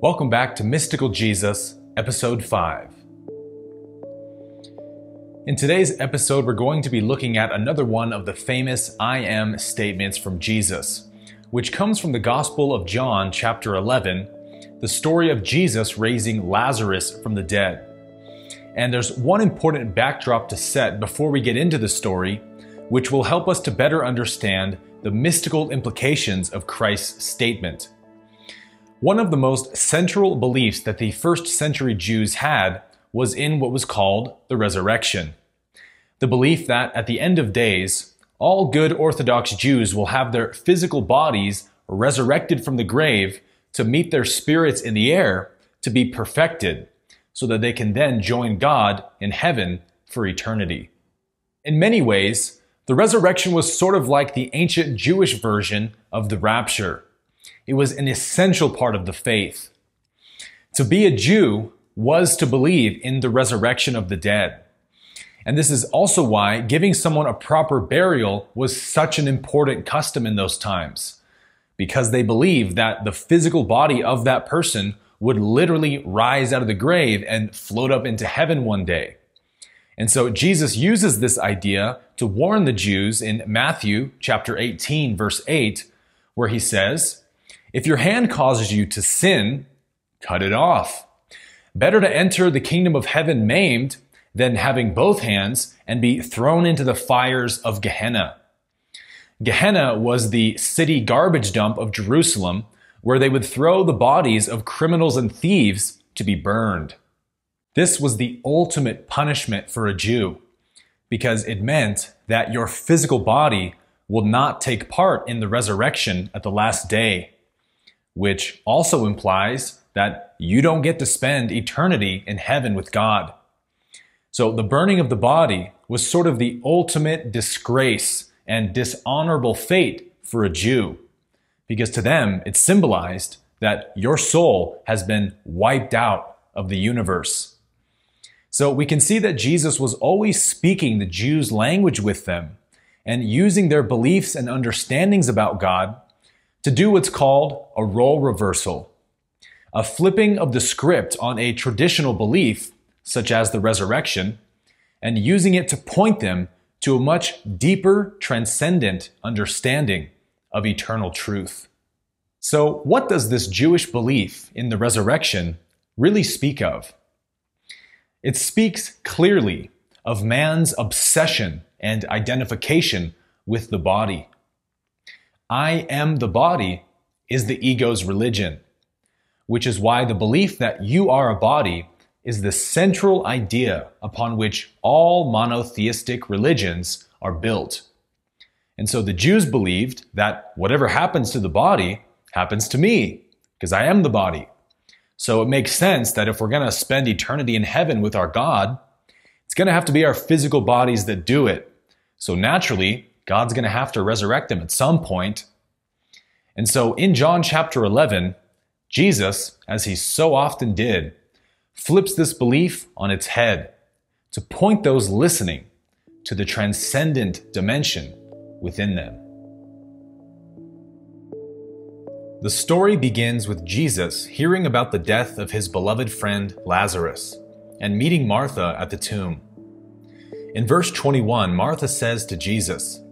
Welcome back to Mystical Jesus, Episode 5. In today's episode, we're going to be looking at another one of the famous I am statements from Jesus, which comes from the Gospel of John, chapter 11, the story of Jesus raising Lazarus from the dead. And there's one important backdrop to set before we get into the story, which will help us to better understand the mystical implications of Christ's statement. One of the most central beliefs that the first century Jews had was in what was called the resurrection. The belief that at the end of days, all good Orthodox Jews will have their physical bodies resurrected from the grave to meet their spirits in the air to be perfected, so that they can then join God in heaven for eternity. In many ways, the resurrection was sort of like the ancient Jewish version of the rapture it was an essential part of the faith. To be a Jew was to believe in the resurrection of the dead. And this is also why giving someone a proper burial was such an important custom in those times, because they believed that the physical body of that person would literally rise out of the grave and float up into heaven one day. And so Jesus uses this idea to warn the Jews in Matthew chapter 18 verse 8 where he says, if your hand causes you to sin, cut it off. Better to enter the kingdom of heaven maimed than having both hands and be thrown into the fires of Gehenna. Gehenna was the city garbage dump of Jerusalem where they would throw the bodies of criminals and thieves to be burned. This was the ultimate punishment for a Jew because it meant that your physical body will not take part in the resurrection at the last day which also implies that you don't get to spend eternity in heaven with God. So the burning of the body was sort of the ultimate disgrace and dishonorable fate for a Jew, because to them it symbolized that your soul has been wiped out of the universe. So we can see that Jesus was always speaking the Jews' language with them and using their beliefs and understandings about God to do what's called a role reversal, a flipping of the script on a traditional belief, such as the resurrection, and using it to point them to a much deeper, transcendent understanding of eternal truth. So, what does this Jewish belief in the resurrection really speak of? It speaks clearly of man's obsession and identification with the body. I am the body is the ego's religion, which is why the belief that you are a body is the central idea upon which all monotheistic religions are built. And so the Jews believed that whatever happens to the body happens to me, because I am the body. So it makes sense that if we're going to spend eternity in heaven with our God, it's going to have to be our physical bodies that do it. So naturally, God's going to have to resurrect him at some point. And so in John chapter 11, Jesus, as he so often did, flips this belief on its head to point those listening to the transcendent dimension within them. The story begins with Jesus hearing about the death of his beloved friend Lazarus and meeting Martha at the tomb. In verse 21, Martha says to Jesus,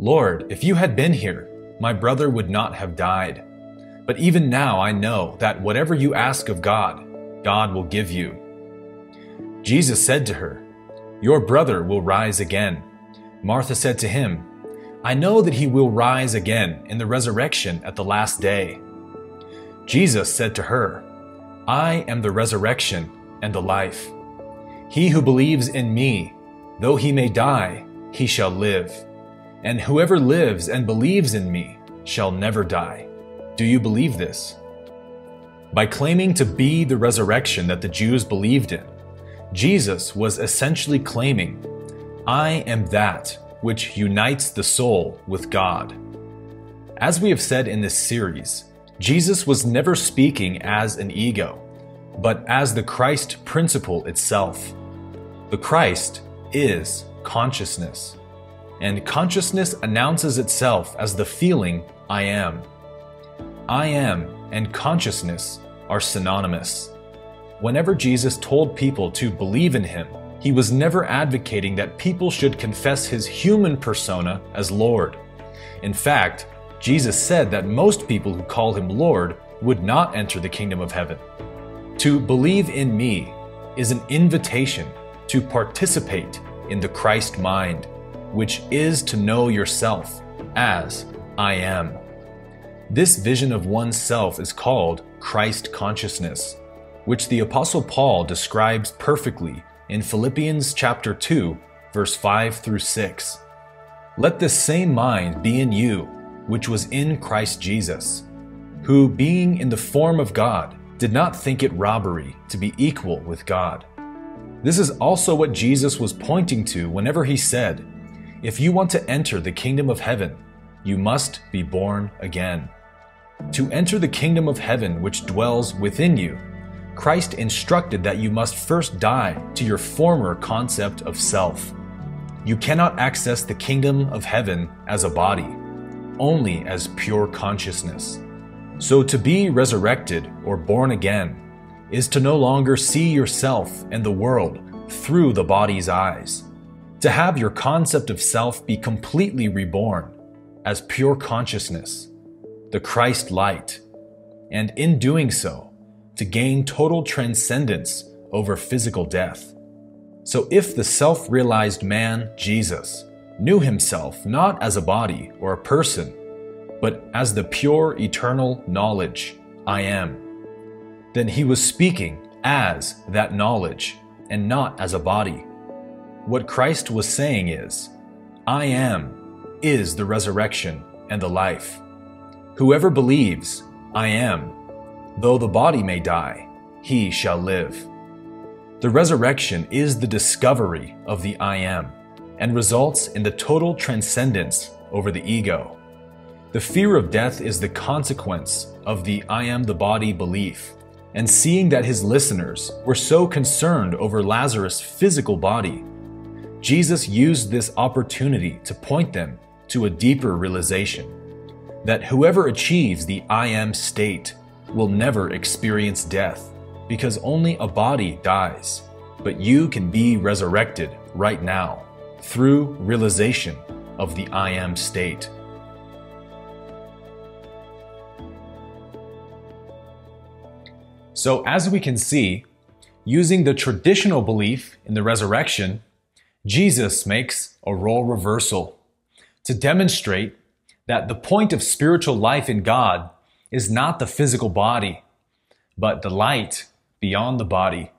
Lord, if you had been here, my brother would not have died. But even now I know that whatever you ask of God, God will give you. Jesus said to her, Your brother will rise again. Martha said to him, I know that he will rise again in the resurrection at the last day. Jesus said to her, I am the resurrection and the life. He who believes in me, though he may die, he shall live and whoever lives and believes in me shall never die. Do you believe this? By claiming to be the resurrection that the Jews believed in, Jesus was essentially claiming, I am that which unites the soul with God. As we have said in this series, Jesus was never speaking as an ego, but as the Christ principle itself. The Christ is consciousness and consciousness announces itself as the feeling I am. I am and consciousness are synonymous. Whenever Jesus told people to believe in him, he was never advocating that people should confess his human persona as Lord. In fact, Jesus said that most people who call him Lord would not enter the kingdom of heaven. To believe in me is an invitation to participate in the Christ mind, which is to know yourself as I am. This vision of oneself is called Christ consciousness, which the apostle Paul describes perfectly in Philippians chapter 2, verse 5 through 6. Let this same mind be in you, which was in Christ Jesus, who, being in the form of God, did not think it robbery to be equal with God. This is also what Jesus was pointing to whenever he said, If you want to enter the kingdom of heaven, you must be born again. To enter the kingdom of heaven which dwells within you, Christ instructed that you must first die to your former concept of self. You cannot access the kingdom of heaven as a body, only as pure consciousness. So to be resurrected or born again is to no longer see yourself and the world through the body's eyes. To have your concept of self be completely reborn as pure consciousness, the Christ light, and in doing so, to gain total transcendence over physical death. So, if the self realized man, Jesus, knew himself not as a body or a person, but as the pure eternal knowledge, I am, then he was speaking as that knowledge and not as a body. What Christ was saying is, I am is the resurrection and the life. Whoever believes, I am, Though the body may die, he shall live. The resurrection is the discovery of the I am and results in the total transcendence over the ego. The fear of death is the consequence of the I am the body belief. And seeing that his listeners were so concerned over Lazarus' physical body, Jesus used this opportunity to point them to a deeper realization that whoever achieves the I am state will never experience death because only a body dies. But you can be resurrected right now through realization of the I am state. So, as we can see, using the traditional belief in the resurrection, Jesus makes a role reversal to demonstrate that the point of spiritual life in God is not the physical body, but the light beyond the body.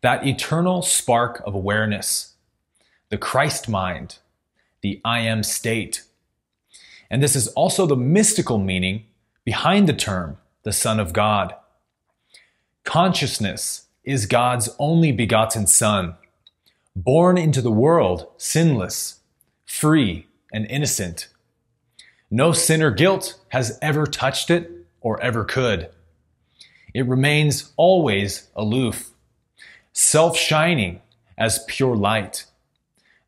That eternal spark of awareness, the Christ mind, the I am state. And this is also the mystical meaning behind the term, the Son of God. Consciousness is God's only begotten Son, born into the world sinless, free, and innocent. No sin or guilt has ever touched it or ever could. It remains always aloof, self shining as pure light,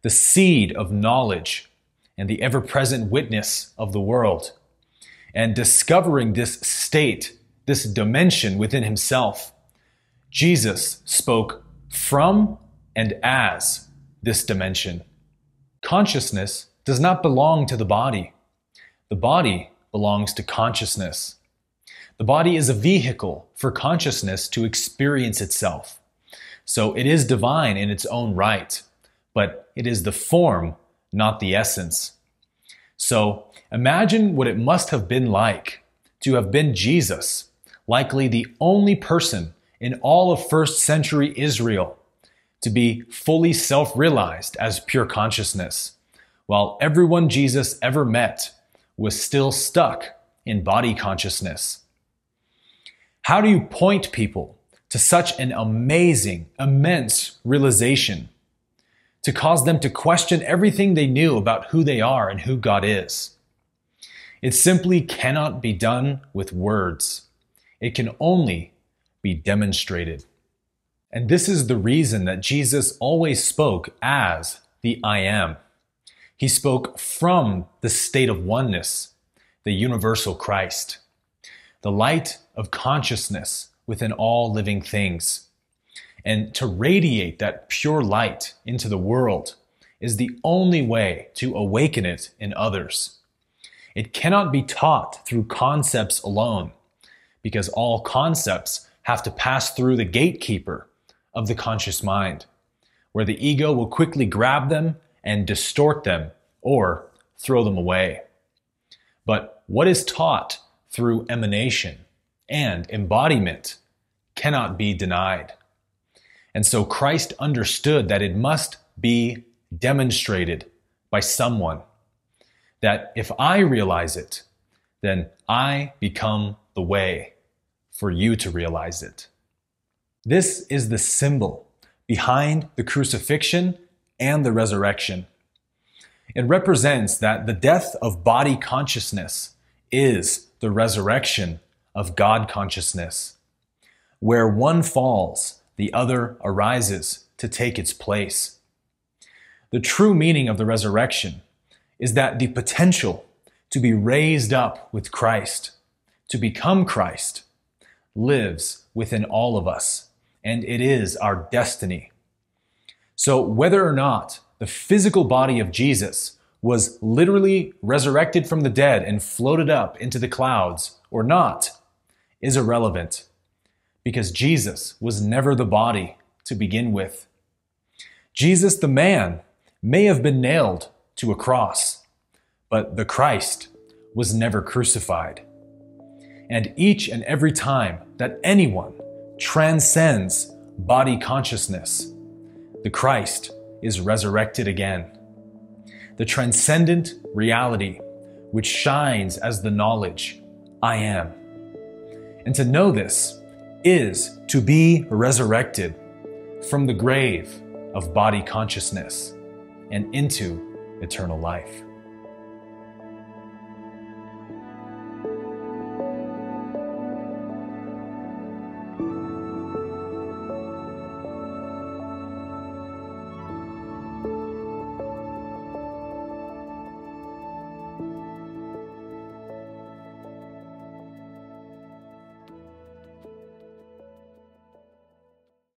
the seed of knowledge and the ever present witness of the world. And discovering this state, this dimension within himself, Jesus spoke from and as this dimension. Consciousness does not belong to the body. The body belongs to consciousness. The body is a vehicle for consciousness to experience itself. So it is divine in its own right, but it is the form, not the essence. So imagine what it must have been like to have been Jesus, likely the only person in all of first century Israel to be fully self realized as pure consciousness, while everyone Jesus ever met was still stuck in body consciousness. How do you point people to such an amazing, immense realization to cause them to question everything they knew about who they are and who God is? It simply cannot be done with words. It can only be demonstrated. And this is the reason that Jesus always spoke as the I am. He spoke from the state of oneness, the universal Christ. the light of consciousness within all living things. And to radiate that pure light into the world is the only way to awaken it in others. It cannot be taught through concepts alone, because all concepts have to pass through the gatekeeper of the conscious mind, where the ego will quickly grab them and distort them or throw them away. But what is taught through emanation and embodiment cannot be denied. And so Christ understood that it must be demonstrated by someone. That if I realize it, then I become the way for you to realize it. This is the symbol behind the crucifixion and the resurrection. It represents that the death of body consciousness is the resurrection of God consciousness. Where one falls, the other arises to take its place. The true meaning of the resurrection is that the potential to be raised up with Christ, to become Christ, lives within all of us, and it is our destiny. So, whether or not the physical body of Jesus was literally resurrected from the dead and floated up into the clouds or not is irrelevant because Jesus was never the body to begin with. Jesus, the man, may have been nailed to a cross, but the Christ was never crucified. And each and every time that anyone transcends body consciousness, the Christ is resurrected again the transcendent reality which shines as the knowledge I am. And to know this is to be resurrected from the grave of body consciousness and into eternal life.